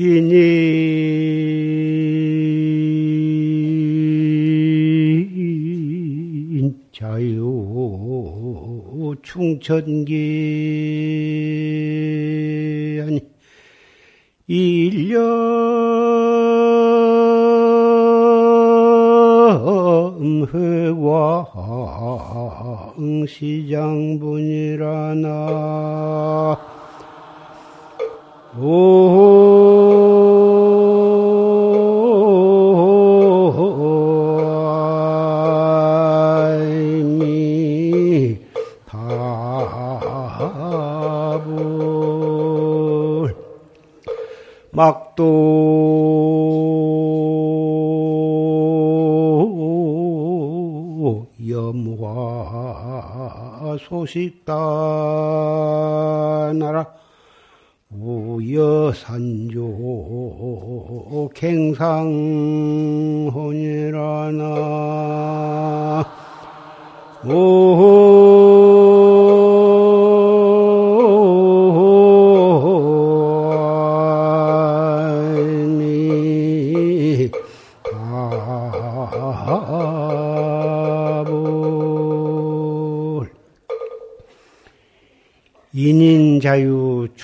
이니. 자유 충천기. 아니 일념회광 시장분이라나. 오 염화 소식다 나라 우여산조 갱상혼이라나 오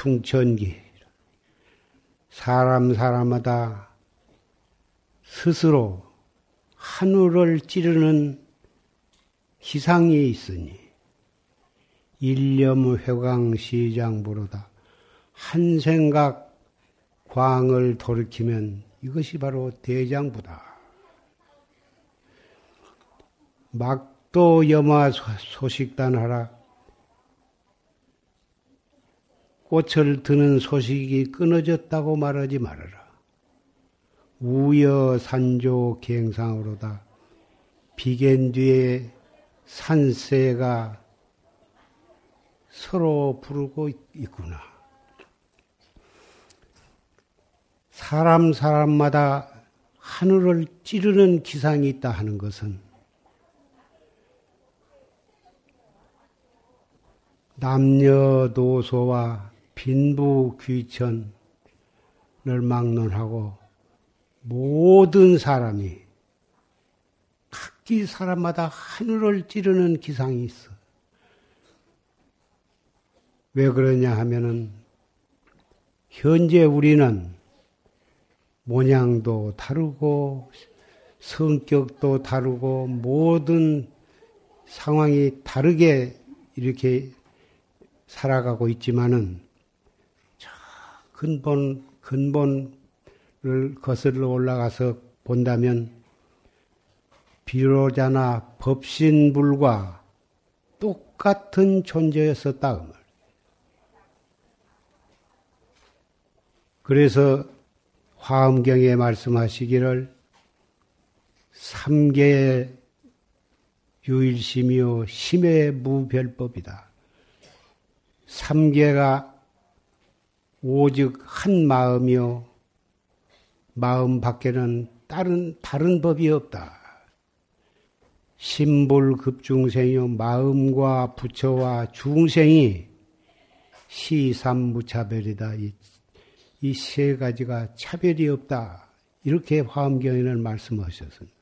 충천기 사람 사람마다 스스로 하늘을 찌르는 기상이 있으니 일념 회광 시장부로다 한 생각 광을 돌이키면 이것이 바로 대장부다. 막도 염화 소식단 하라. 꽃을 드는 소식이 끊어졌다고 말하지 말아라. 우여 산조 갱상으로다. 비견 뒤에 산새가 서로 부르고 있구나. 사람 사람마다 하늘을 찌르는 기상이 있다 하는 것은 남녀노소와 빈부 귀천을 막론하고 모든 사람이 각기 사람마다 하늘을 찌르는 기상이 있어. 왜 그러냐 하면은 현재 우리는 모양도 다르고 성격도 다르고 모든 상황이 다르게 이렇게 살아가고 있지만은 저 근본 근본을 거슬러 올라가서 본다면 비로자나 법신불과 똑같은 존재였었다. 그 말. 그래서 화엄경에 말씀하시기를 삼계의 유일심이요 심의 무별법이다. 삼계가 오직 한 마음이요 마음 밖에는 다른 다른 법이 없다. 심불급중생이요 마음과 부처와 중생이 시삼무차별이다. 이 세 가지가 차별이 없다. 이렇게 화엄경에는 말씀하셨습니다.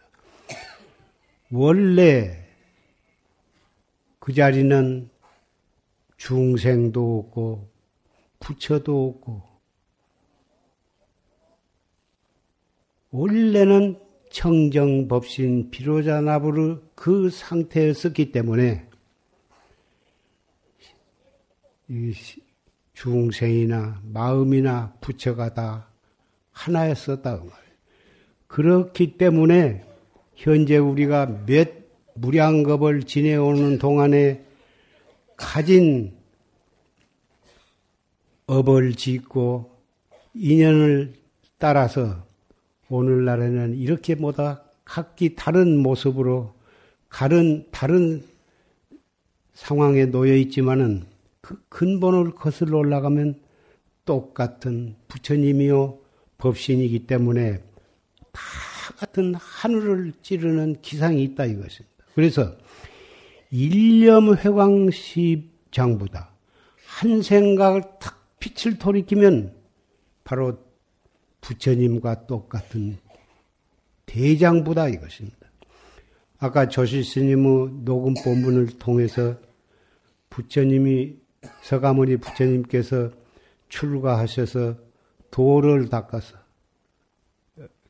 원래 그 자리는 중생도 없고 부처도 없고 원래는 청정법신 비로자나부르 그 상태였었기 때문에 중생이나 마음이나 부처가 다 하나였었다. 그 그렇기 때문에 현재 우리가 몇 무량겁을 지내오는 동안에 가진 업을 짓고 인연을 따라서 오늘날에는 이렇게 보다 각기 다른 모습으로 다른 다른 상황에 놓여 있지만은 그 근본을 거슬러 올라가면 똑같은 부처님이요 법신이기 때문에 다 같은 하늘을 찌르는 기상이 있다 이것입니다. 그래서 일념 회광시 장부다. 한 생각을 탁 빛을 돌이키면 바로 부처님과 똑같은 대장부다 이것입니다. 아까 조실 스님의 녹음 본문을 통해서 부처님이 서가모니 부처님께서 출가하셔서 도를 닦아서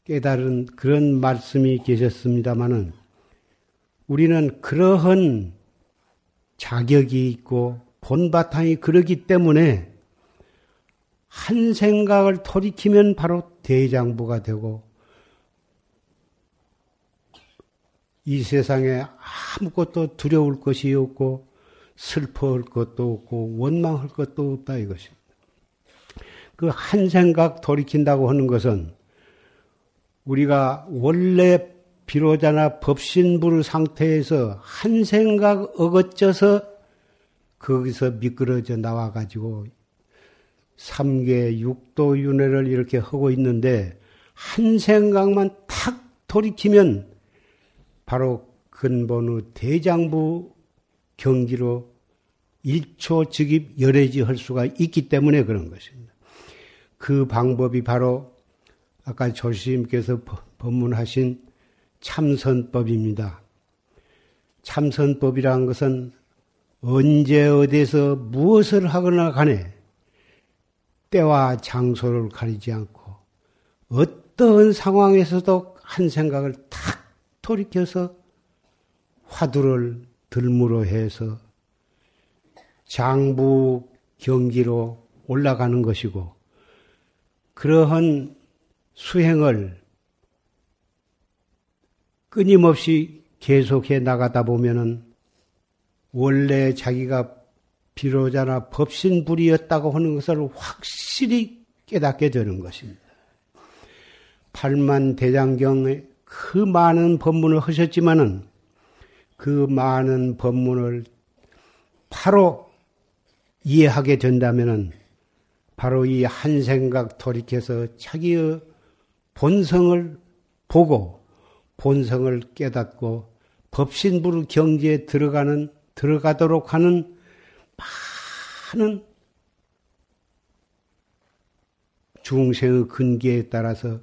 깨달은 그런 말씀이 계셨습니다마는 우리는 그러한 자격이 있고 본바탕이 그러기 때문에 한 생각을 돌이키면 바로 대장부가 되고 이 세상에 아무것도 두려울 것이 없고 슬퍼할 것도 없고 원망할 것도 없다 이것입니다. 그 한 생각 돌이킨다고 하는 것은 우리가 원래 비로자나 법신불 상태에서 한 생각 어긋져서 거기서 미끄러져 나와가지고 삼계 육도 윤회를 이렇게 하고 있는데 한 생각만 탁 돌이키면 바로 근본의 대장부 경기로 일초 즉입 열애지 할 수가 있기 때문에 그런 것입니다. 그 방법이 바로 아까 조시님께서 법문하신 참선법입니다. 참선법이라는 것은 언제 어디서 무엇을 하거나 간에 때와 장소를 가리지 않고 어떤 상황에서도 한 생각을 탁 돌이켜서 화두를 들무로 해서 장부 경기로 올라가는 것이고 그러한 수행을 끊임없이 계속해 나가다 보면은 원래 자기가 비로자나 법신불이었다고 하는 것을 확실히 깨닫게 되는 것입니다. 팔만 대장경에 그 많은 법문을 하셨지만은 그 많은 법문을 바로 이해하게 된다면은 바로 이 한 생각 돌이켜서 자기의 본성을 보고 본성을 깨닫고 법신불 경지에 들어가는 들어가도록 하는 많은 중생의 근기에 따라서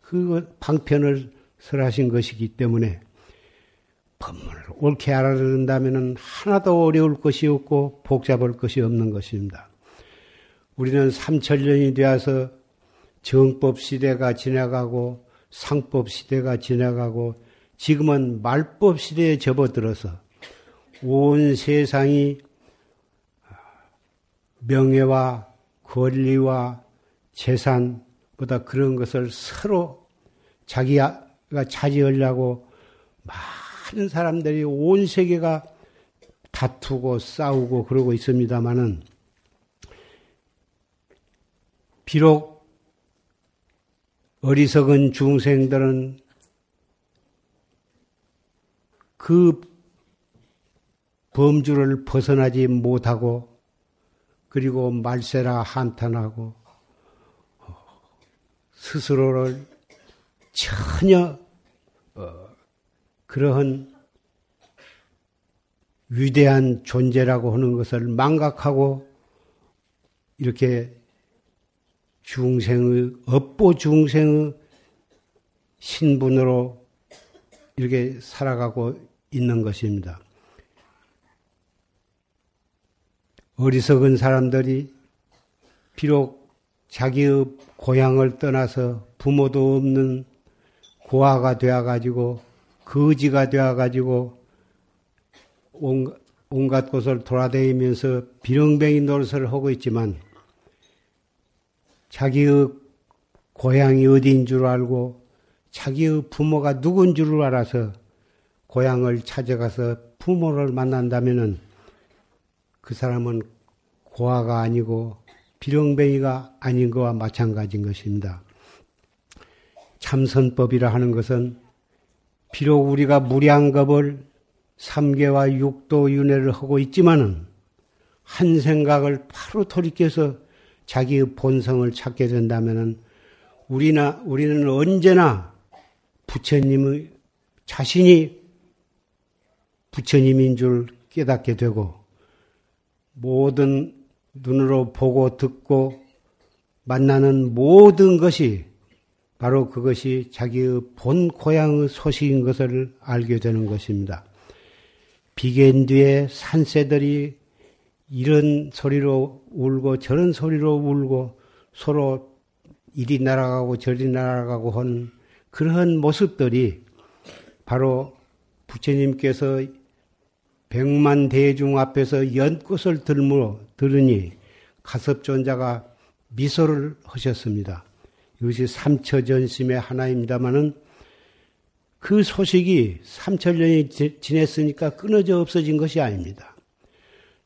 그 방편을 설하신 것이기 때문에 법문을 옳게 알아듣는다면 하나도 어려울 것이 없고 복잡할 것이 없는 것입니다. 우리는 3천년이 되어서 정법 시대가 지나가고 상법 시대가 지나가고 지금은 말법 시대에 접어들어서 온 세상이 명예와 권리와 재산보다 그런 것을 서로 자기가 차지하려고 많은 사람들이 온 세계가 다투고 싸우고 그러고 있습니다마는 비록 어리석은 중생들은 그 범주를 벗어나지 못하고 그리고 말세라 한탄하고 스스로를 전혀 어, 그러한 위대한 존재라고 하는 것을 망각하고 이렇게 중생의 업보 중생의 신분으로 이렇게 살아가고 있는 것입니다. 어리석은 사람들이 비록 자기의 고향을 떠나서 부모도 없는 고아가 되어가지고 거지가 되어가지고 온갖, 곳을 돌아다니면서 비렁뱅이 노릇을 하고 있지만 자기의 고향이 어디인 줄 알고 자기의 부모가 누군 줄을 알아서 고향을 찾아가서 부모를 만난다면은 그 사람은 고아가 아니고 비렁뱅이가 아닌 것과 마찬가지인 것입니다. 참선법이라 하는 것은 비록 우리가 무량겁을 3개와 6도 윤회를 하고 있지만은 한 생각을 바로 돌이켜서 자기의 본성을 찾게 된다면은 우리나 우리는 언제나 부처님의 자신이 부처님인 줄 깨닫게 되고 모든 눈으로 보고 듣고 만나는 모든 것이 바로 그것이 자기의 본 고향의 소식인 것을 알게 되는 것입니다. 비견 뒤에 산새들이 이런 소리로 울고 저런 소리로 울고 서로 이리 날아가고 저리 날아가고 하는 그러한 모습들이 바로 부처님께서 백만 대중 앞에서 연꽃을 들므로 들으니 가섭존자가 미소를 하셨습니다. 이것이 삼처전심의 하나입니다마는 그 소식이 삼천년이 지냈으니까 끊어져 없어진 것이 아닙니다.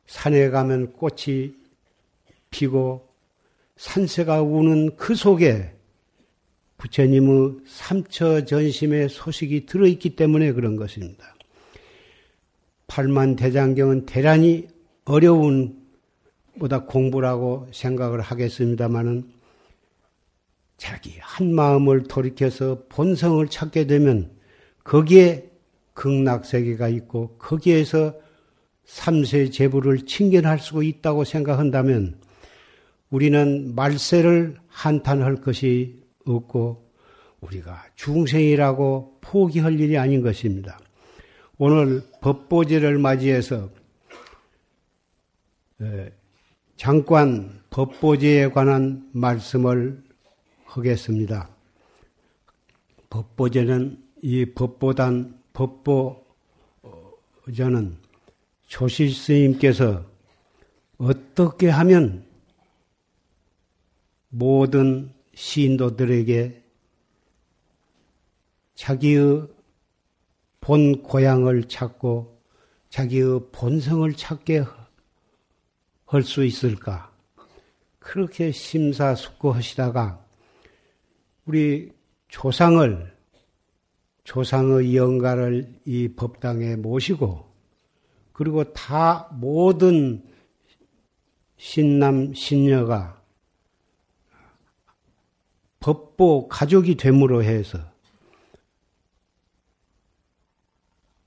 산에 가면 꽃이 피고 산새가 우는 그 속에 부처님의 삼처 전심의 소식이 들어있기 때문에 그런 것입니다. 팔만 대장경은 대단히 어려운 보다 공부라고 생각을 하겠습니다마는 자기 한 마음을 돌이켜서 본성을 찾게 되면 거기에 극락세계가 있고 거기에서 삼세 제부를 칭견할 수 있다고 생각한다면 우리는 말세를 한탄할 것이 없고 우리가 중생이라고 포기할 일이 아닌 것입니다. 오늘 법보제를 맞이해서 잠깐 법보제에 관한 말씀을 하겠습니다. 법보제는 이 법보단 법보전은 조실 스님께서 어떻게 하면 모든 시인도들에게 자기의 본 고향을 찾고 자기의 본성을 찾게 할 수 있을까? 그렇게 심사숙고하시다가 우리 조상을 조상의 영가를 이 법당에 모시고 그리고 다 모든 신남 신녀가 법보 가족이 됨으로 해서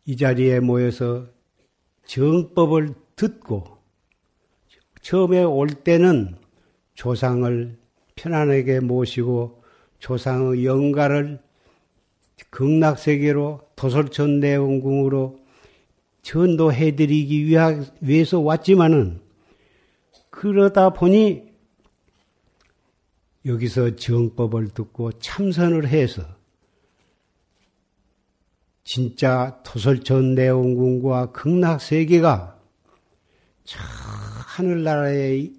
이 자리에 모여서 정법을 듣고 처음에 올 때는 조상을 편안하게 모시고 조상의 영가를 극락세계로 도솔천 내원궁으로 전도해드리기 위해서 왔지만은 그러다 보니 여기서 정법을 듣고 참선을 해서 진짜 토설천 내원궁과 극락세계가 저 하늘나라에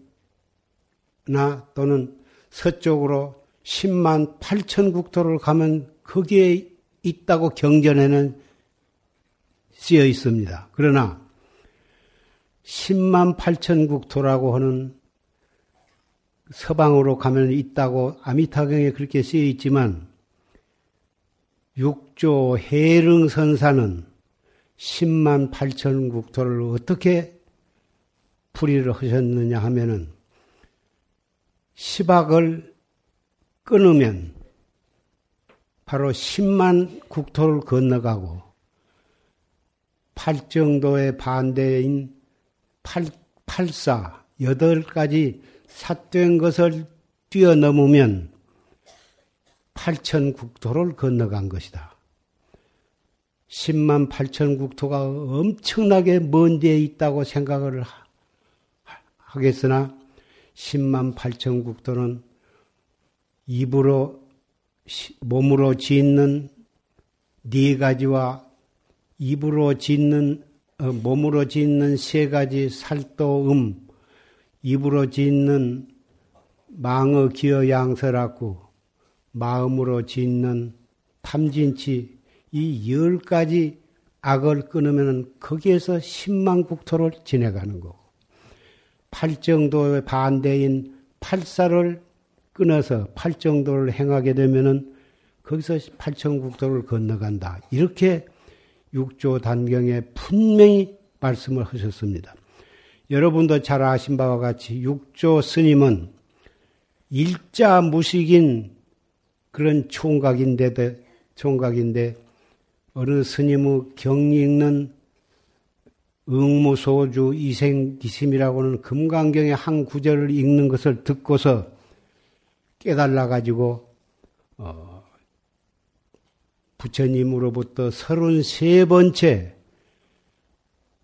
나 또는 서쪽으로 10만 8천 국토를 가면 거기에 있다고 경전에는 쓰여 있습니다. 그러나 10만 8천 국토라고 하는 서방으로 가면 있다고 아미타경에 그렇게 쓰여 있지만 육조 해릉선사는 10만 8천 국토를 어떻게 풀이를 하셨느냐 하면은 시박을 끊으면 바로 10만 국토를 건너가고 팔정도의 반대인 팔, 팔사, 여덟 가지 삿된 것을 뛰어넘으면 8천 국토를 건너간 것이다. 10만 8천 국토가 엄청나게 먼 데에 있다고 생각을 하겠으나 10만 8천 국토는 입으로 몸으로 짓는 네 가지와 입으로 짓는 어, 몸으로 짓는 세 가지 살도 음, 입으로 짓는 망어 기어 양설하고 마음으로 짓는 탐진치 이 열 가지 악을 끊으면 거기에서 10만 국토를 지내가는 거고 팔정도의 반대인 팔사를 끊어서 팔정도를 행하게 되면은 거기서 팔천국도를 건너간다. 이렇게 육조 단경에 분명히 말씀을 하셨습니다. 여러분도 잘 아신 바와 같이 육조 스님은 일자 무식인 그런 총각인데, 총각인데, 어느 스님의 경 읽는 응무소주 이생기심이라고는 금강경의 한 구절을 읽는 것을 듣고서 깨달아 가지고 어, 부처님으로부터 33번째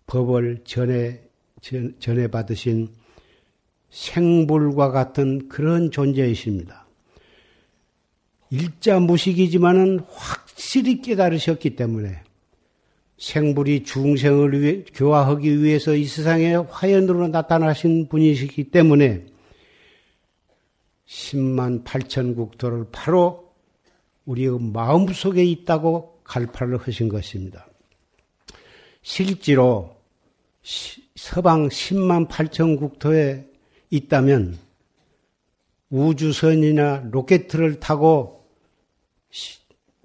법을 전해, 전해 받으신 생불과 같은 그런 존재이십니다. 일자 무식이지만은 확 실히 깨달으셨기 때문에 생불이 중생을 위해, 교화하기 위해서 이 세상에 화연으로 나타나신 분이시기 때문에 10만 8천 국토를 바로 우리의 마음속에 있다고 갈파를 하신 것입니다. 실제로 서방 10만 8천 국토에 있다면 우주선이나 로켓을 타고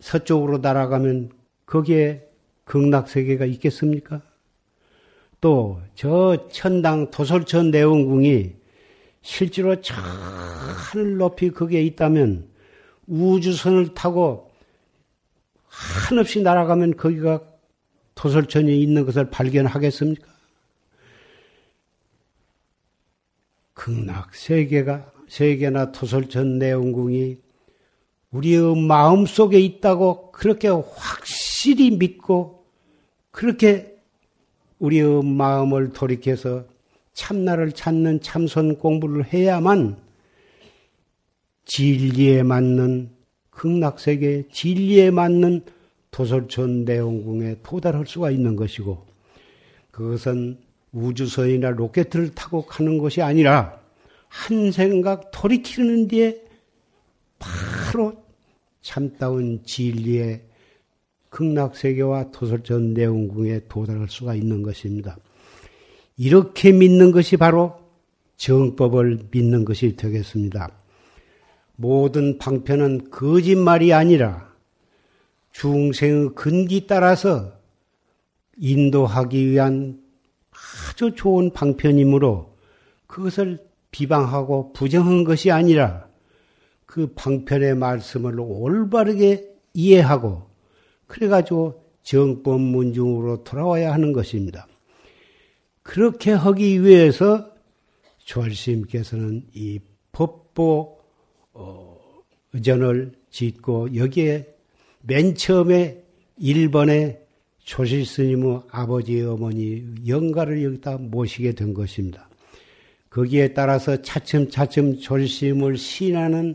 서쪽으로 날아가면 거기에 극락세계가 있겠습니까? 또 저 천당 도솔천 내원궁이 실제로 저 하늘 높이 거기에 있다면 우주선을 타고 한없이 날아가면 거기가 도솔천이 있는 것을 발견하겠습니까? 극락 세계가 세계나 토솔천 내원궁이 우리의 마음 속에 있다고 그렇게 확실히 믿고 그렇게 우리의 마음을 돌이켜서 참나를 찾는 참선 공부를 해야만 진리에 맞는 극락세계 진리에 맞는 도솔천 내원궁에 도달할 수가 있는 것이고 그것은 우주선이나 로켓을 타고 가는 것이 아니라 한 생각 돌이키는 뒤에 바로 참다운 진리의 극락세계와 토설전 내원궁에 도달할 수가 있는 것입니다. 이렇게 믿는 것이 바로 정법을 믿는 것이 되겠습니다. 모든 방편은 거짓말이 아니라 중생의 근기 따라서 인도하기 위한 아주 좋은 방편이므로 그것을 비방하고 부정한 것이 아니라 그 방편의 말씀을 올바르게 이해하고 그래가지고 정법 문중으로 돌아와야 하는 것입니다. 그렇게 하기 위해서 조알스님께서는 이 법보 어, 의전을 짓고 여기에 맨 처음에 1번에 조실 스님의 아버지 어머니 영가를 여기다 모시게 된 것입니다. 거기에 따라서 차츰차츰 조실 스님을 신하는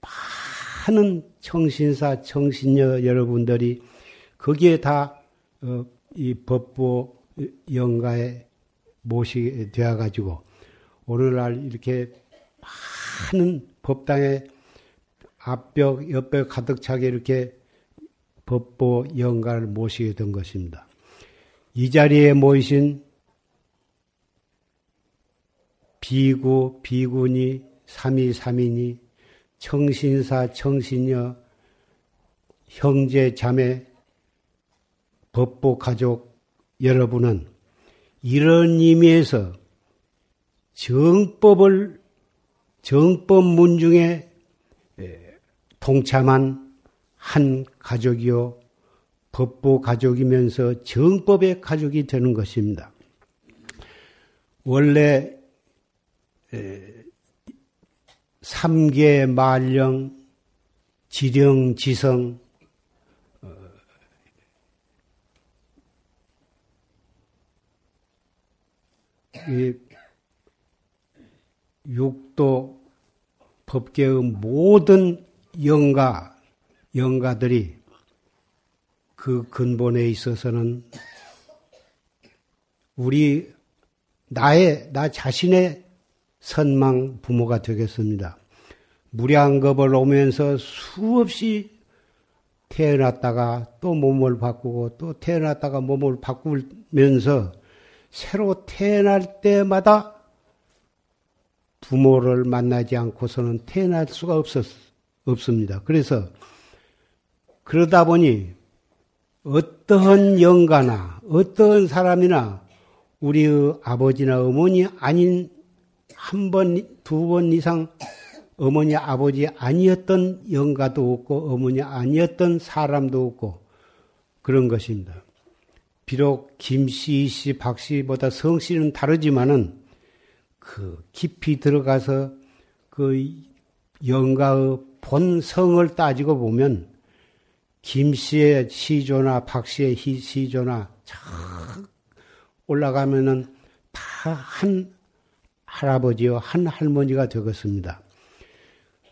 많은 청신사, 청신녀 여러분들이 거기에 다이 어, 법부 영가에 모시게 되어 가지고 오늘날 이렇게 많은 법당에 앞벽, 옆벽 가득 차게 이렇게 법보 영가를 모시게 된 것입니다. 이 자리에 모이신 비구, 비구니, 삼이, 삼이니, 청신사, 청신녀, 형제, 자매, 법보 가족 여러분은 이런 의미에서 정법을, 정법 문중에 동참한 한 가족이요, 법보 가족이면서 정법의 가족이 되는 것입니다. 원래 삼계 말령, 지령, 지성, 어, 육도 법계의 모든 영가, 영가들이 그 근본에 있어서는 우리 나의 나 자신의 선망 부모가 되겠습니다. 무량겁을 오면서 수없이 태어났다가 또 몸을 바꾸고 또 태어났다가 몸을 바꾸면서 새로 태어날 때마다 부모를 만나지 않고서는 태어날 수가 없었, 없습니다. 그래서 그러다 보니 어떠한 영가나 어떠한 사람이나 우리의 아버지나 어머니 아닌 한 번, 두 번 이상 어머니 아버지 아니었던 영가도 없고 어머니 아니었던 사람도 없고 그런 것입니다. 비록 김씨, 씨, 박씨보다 성씨는 다르지만은 그 깊이 들어가서 그 영가의 본성을 따지고 보면 김씨의 시조나 박씨의 시조나 쫙 올라가면은 다 한 할아버지와 한 할머니가 되겠습니다.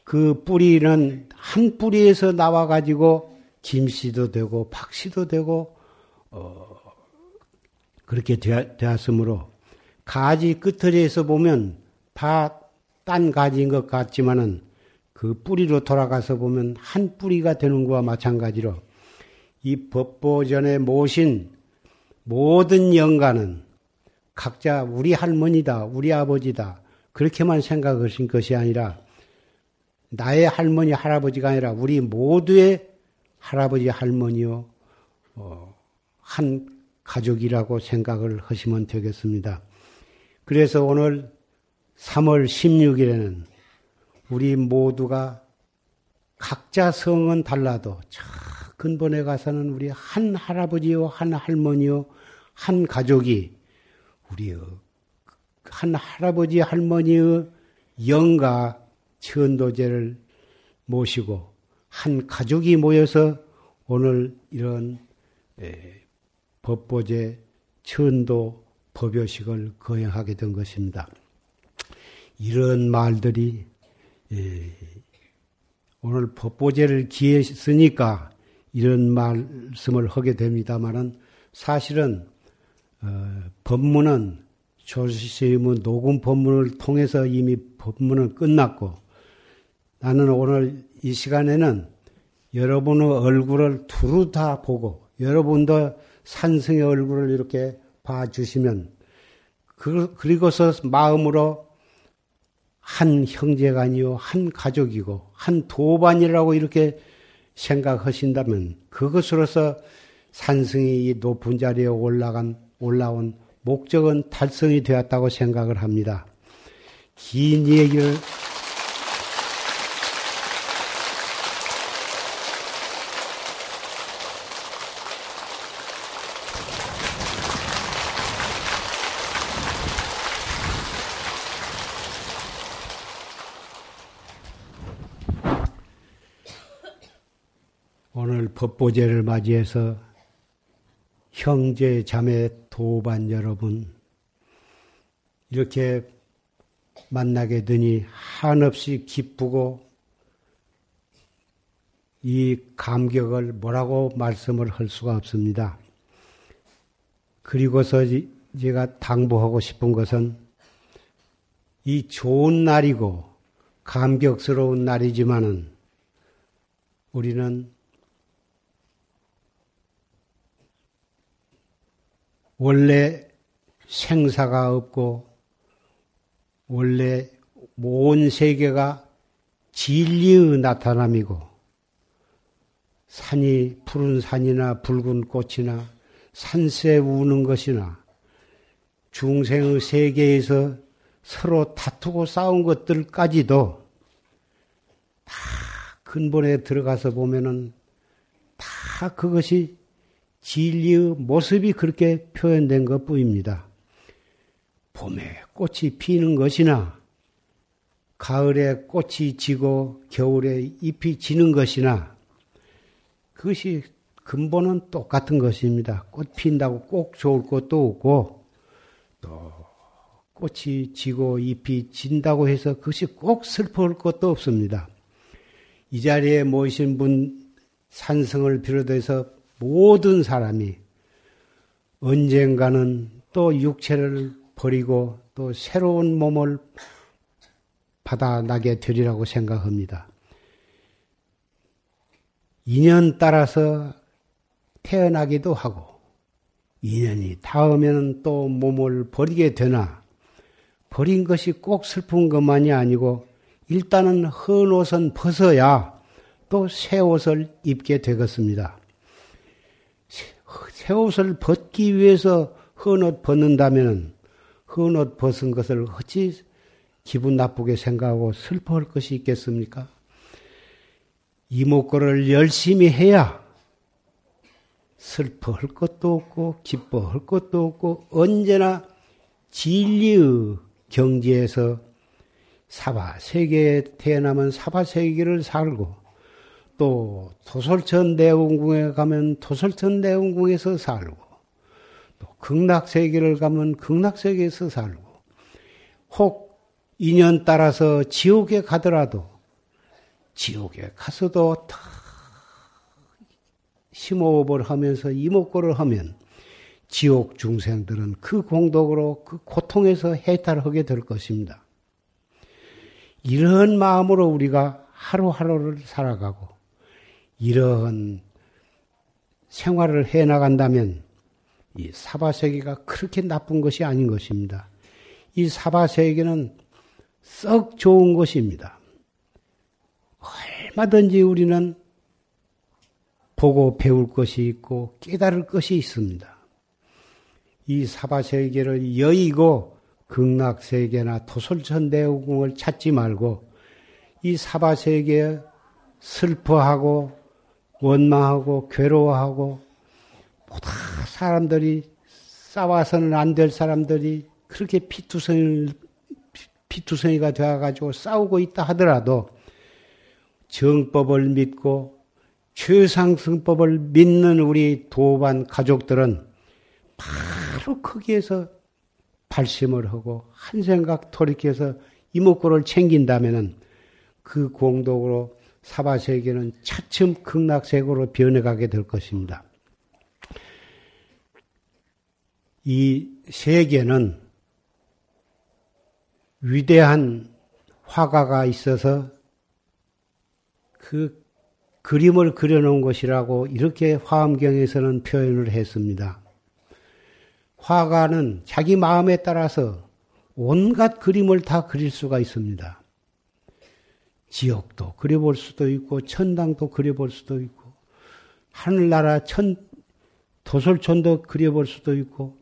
그 뿌리는 한 뿌리에서 나와 가지고 김씨도 되고 박씨도 되고 어 그렇게 되었으므로 가지 끝털이에서 보면 다 딴 가지인 것 같지만은 그 뿌리로 돌아가서 보면 한 뿌리가 되는 것과 마찬가지로 이 법보전에 모신 모든 영가는 각자 우리 할머니다, 우리 아버지다. 그렇게만 생각하신 것이 아니라 나의 할머니, 할아버지가 아니라 우리 모두의 할아버지, 할머니요, 어, 한 가족이라고 생각을 하시면 되겠습니다. 그래서 오늘 3월 16일에는 우리 모두가 각자 성은 달라도 저 근본에 가서는 우리 한 할아버지요, 한 할머니요, 한 가족이 우리 한 할아버지 할머니의 영가 천도제를 모시고 한 가족이 모여서 오늘 이런 법보제 천도 법요식을 거행하게 된 것입니다. 이런 말들이 오늘 법보제를 기했으니까 이런 말씀을 하게 됩니다만은 사실은 어, 법문은 조시스님은 녹음 법문을 통해서 이미 법문은 끝났고 나는 오늘 이 시간에는 여러분의 얼굴을 두루 다 보고 여러분도 산승의 얼굴을 이렇게 봐주시면 그, 그리고서 마음으로 한 형제가 아니요 한 가족이고 한 도반이라고 이렇게 생각하신다면 그것으로서 산승이 높은 자리에 올라간 올라온 목적은 달성이 되었다고 생각을 합니다. 긴 얘기를 오늘 법보제를 맞이해서 형제 자매 도반 여러분 이렇게 만나게 되니 한없이 기쁘고 이 감격을 뭐라고 말씀을 할 수가 없습니다. 그리고서 제가 당부하고 싶은 것은 이 좋은 날이고 감격스러운 날이지만은 우리는 원래 생사가 없고 원래 온 세계가 진리의 나타남이고 산이 푸른 산이나 붉은 꽃이나 산새 우는 것이나 중생의 세계에서 서로 다투고 싸운 것들까지도 다 근본에 들어가서 보면은 다 그것이 진리의 모습이 그렇게 표현된 것 뿐입니다. 봄에 꽃이 피는 것이나 가을에 꽃이 지고 겨울에 잎이 지는 것이나 그것이 근본은 똑같은 것입니다. 꽃 핀다고 꼭 좋을 것도 없고 또 꽃이 지고 잎이 진다고 해서 그것이 꼭 슬퍼할 것도 없습니다. 이 자리에 모이신 분 산성을 비롯해서 모든 사람이 언젠가는 또 육체를 버리고 또 새로운 몸을 받아나게 되리라고 생각합니다. 인연 따라서 태어나기도 하고, 인연이 닿으면 또 몸을 버리게 되나, 버린 것이 꼭 슬픈 것만이 아니고, 일단은 헌 옷은 벗어야 또 새 옷을 입게 되겠습니다. 새 옷을 벗기 위해서 헌옷 벗는다면 헌옷 벗은 것을 어찌 기분 나쁘게 생각하고 슬퍼할 것이 있겠습니까? 이목구를 열심히 해야 슬퍼할 것도 없고 기뻐할 것도 없고 언제나 진리의 경지에서 사바 세계에 태어나면 사바 세계를 살고 또 도솔천 대웅궁에 가면 도솔천 대웅궁에서 살고 또 극락세계를 가면 극락세계에서 살고 혹 인연 따라서 지옥에 가더라도 지옥에 가서도 다 심호흡을 하면서 이목구를 하면 지옥 중생들은 그 공덕으로 그 고통에서 해탈하게 될 것입니다. 이런 마음으로 우리가 하루하루를 살아가고 이러한 생활을 해 나간다면 이 사바 세계가 그렇게 나쁜 것이 아닌 것입니다. 이 사바 세계는 썩 좋은 것입니다. 얼마든지 우리는 보고 배울 것이 있고 깨달을 것이 있습니다. 이 사바 세계를 여의고 극락 세계나 토솔천대오궁을 찾지 말고 이 사바 세계에 슬퍼하고 원망하고 괴로워하고 모든 사람들이 싸워서는 안 될 사람들이 그렇게 피투성이, 피투성이가 되어가지고 싸우고 있다 하더라도 정법을 믿고 최상승법을 믿는 우리 도반 가족들은 바로 거기에서 발심을 하고 한 생각 돌이켜서 이목구를 챙긴다면은 그 공덕으로 사바세계는 차츰 극락세계로 변해가게 될 것입니다. 이 세계는 위대한 화가가 있어서 그 그림을 그려놓은 것이라고 이렇게 화엄경에서는 표현을 했습니다. 화가는 자기 마음에 따라서 온갖 그림을 다 그릴 수가 있습니다. 지옥도 그려볼 수도 있고 천당도 그려볼 수도 있고 하늘나라 천 도솔촌도 그려볼 수도 있고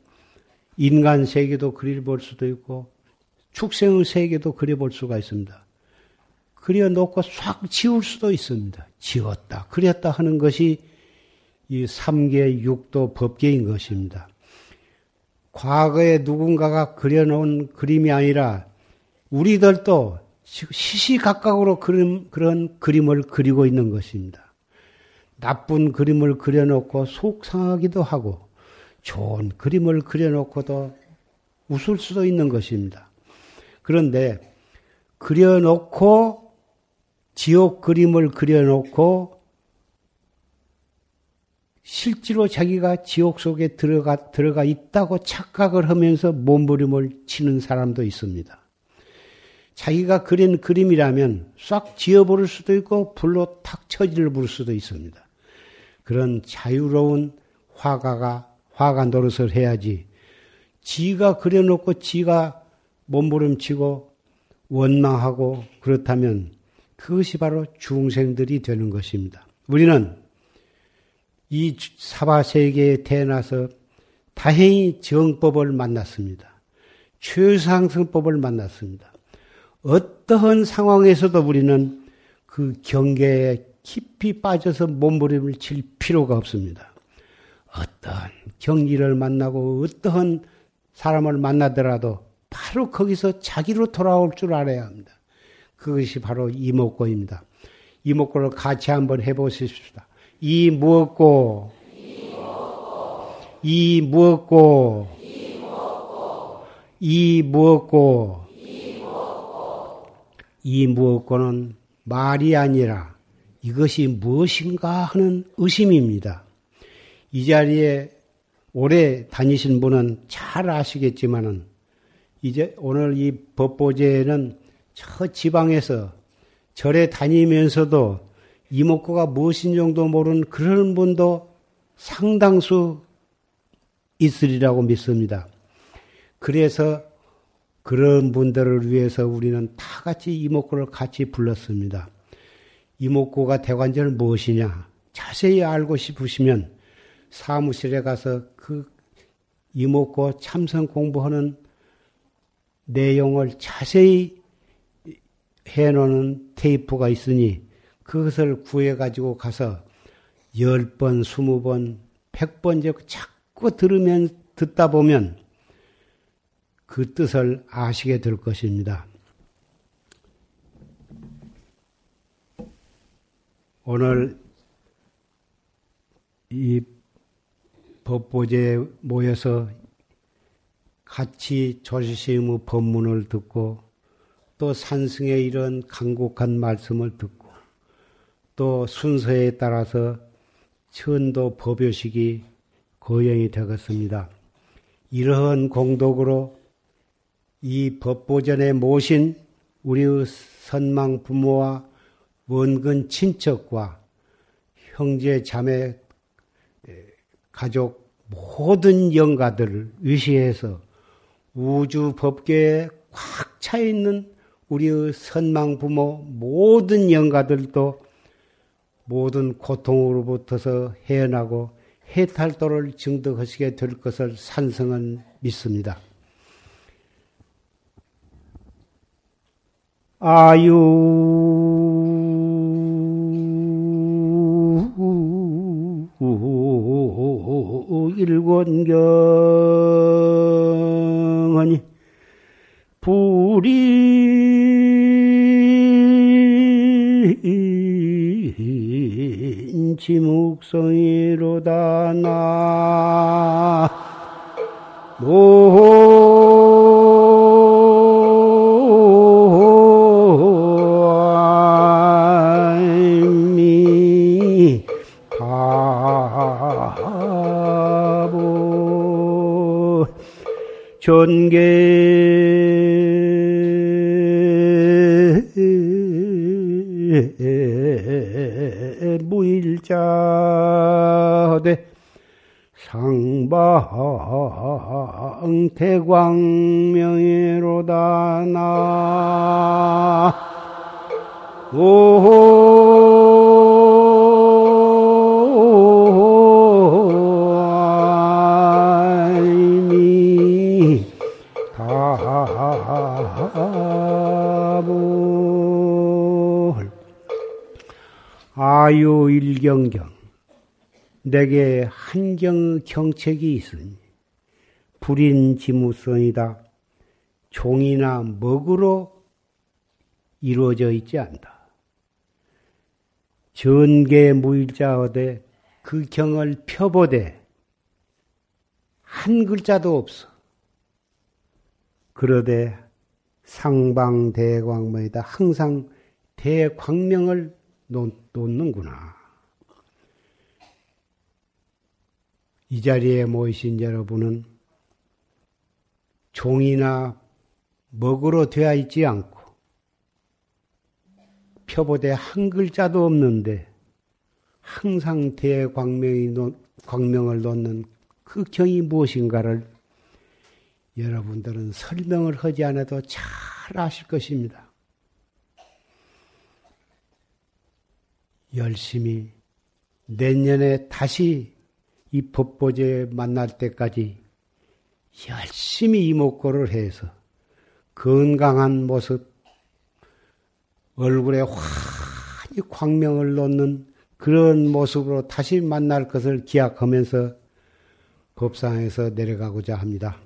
인간 세계도 그려볼 수도 있고 축생의 세계도 그려볼 수가 있습니다. 그려놓고 싹 지울 수도 있습니다. 지웠다, 그렸다 하는 것이 이 삼계 육도 법계인 것입니다. 과거에 누군가가 그려놓은 그림이 아니라 우리들도 시시각각으로 그림, 그런 그림을 그리고 있는 것입니다. 나쁜 그림을 그려놓고 속상하기도 하고 좋은 그림을 그려놓고도 웃을 수도 있는 것입니다. 그런데 그려놓고 지옥 그림을 그려놓고 실제로 자기가 지옥 속에 들어가, 들어가 있다고 착각을 하면서 몸부림을 치는 사람도 있습니다. 자기가 그린 그림이라면 싹 지어버릴 수도 있고 불로 탁 처지를 부를 수도 있습니다. 그런 자유로운 화가가 화가 노릇을 해야지 지가 그려놓고 지가 몸부림치고 원망하고 그렇다면 그것이 바로 중생들이 되는 것입니다. 우리는 이 사바세계에 태어나서 다행히 정법을 만났습니다. 최상승법을 만났습니다. 어떠한 상황에서도 우리는 그 경계에 깊이 빠져서 몸부림을 칠 필요가 없습니다. 어떠한 경리를 만나고 어떠한 사람을 만나더라도 바로 거기서 자기로 돌아올 줄 알아야 합니다. 그것이 바로 이목고입니다. 이목고를 같이 한번 해보십시다. 이 무엇고 이 무엇고 이 무엇고 이 무엇고는 말이 아니라 이것이 무엇인가 하는 의심입니다. 이 자리에 오래 다니신 분은 잘 아시겠지만은 이제 오늘 이 법보제는 저 지방에서 절에 다니면서도 이목구가 무엇인 정도 모르는 그런 분도 상당수 있으리라고 믿습니다. 그래서 그런 분들을 위해서 우리는 다 같이 이목구를 같이 불렀습니다. 이목구가 대관절 무엇이냐? 자세히 알고 싶으시면 사무실에 가서 그 이목구 참선 공부하는 내용을 자세히 해놓는 테이프가 있으니 그것을 구해가지고 가서 10번, 20번, 100번 자꾸 들으면, 듣다 보면 그 뜻을 아시게 될 것입니다. 오늘 이 법보제에 모여서 같이 조실시의 법문을 듣고 또 산승의 이런 간곡한 말씀을 듣고 또 순서에 따라서 천도 법요식이 거행이 되겠습니다. 이러한 공덕으로 이 법보전에 모신 우리의 선망 부모와 원근 친척과 형제 자매 가족 모든 영가들을 위시해서 우주 법계에 꽉 차 있는 우리의 선망 부모 모든 영가들도 모든 고통으로부터서 헤어나고 해탈도를 증득하시게 될 것을 산성은 믿습니다. 아유. 일권경하니 불인 지묵성이 무일자대 상방 대광명예로다 나 아유 일경경 내게 한경 경책이 있으니 불인 지무성이다. 종이나 먹으로 이루어져 있지 않다. 전계 무일자어대 그 경을 펴보되 한 글자도 없어. 그러되 상방 대광명이다. 항상 대광명을 놓는구나. 이 자리에 모이신 여러분은 종이나 먹으로 되어 있지 않고 표보대 한 글자도 없는데 항상 대광명이 광명을 놓는 그 경이 무엇인가를 여러분들은 설명을 하지 않아도 잘 아실 것입니다. 열심히 내년에 다시 이 법보제 만날 때까지 열심히 이목구를 해서 건강한 모습, 얼굴에 환히 광명을 놓는 그런 모습으로 다시 만날 것을 기약하면서 법상에서 내려가고자 합니다.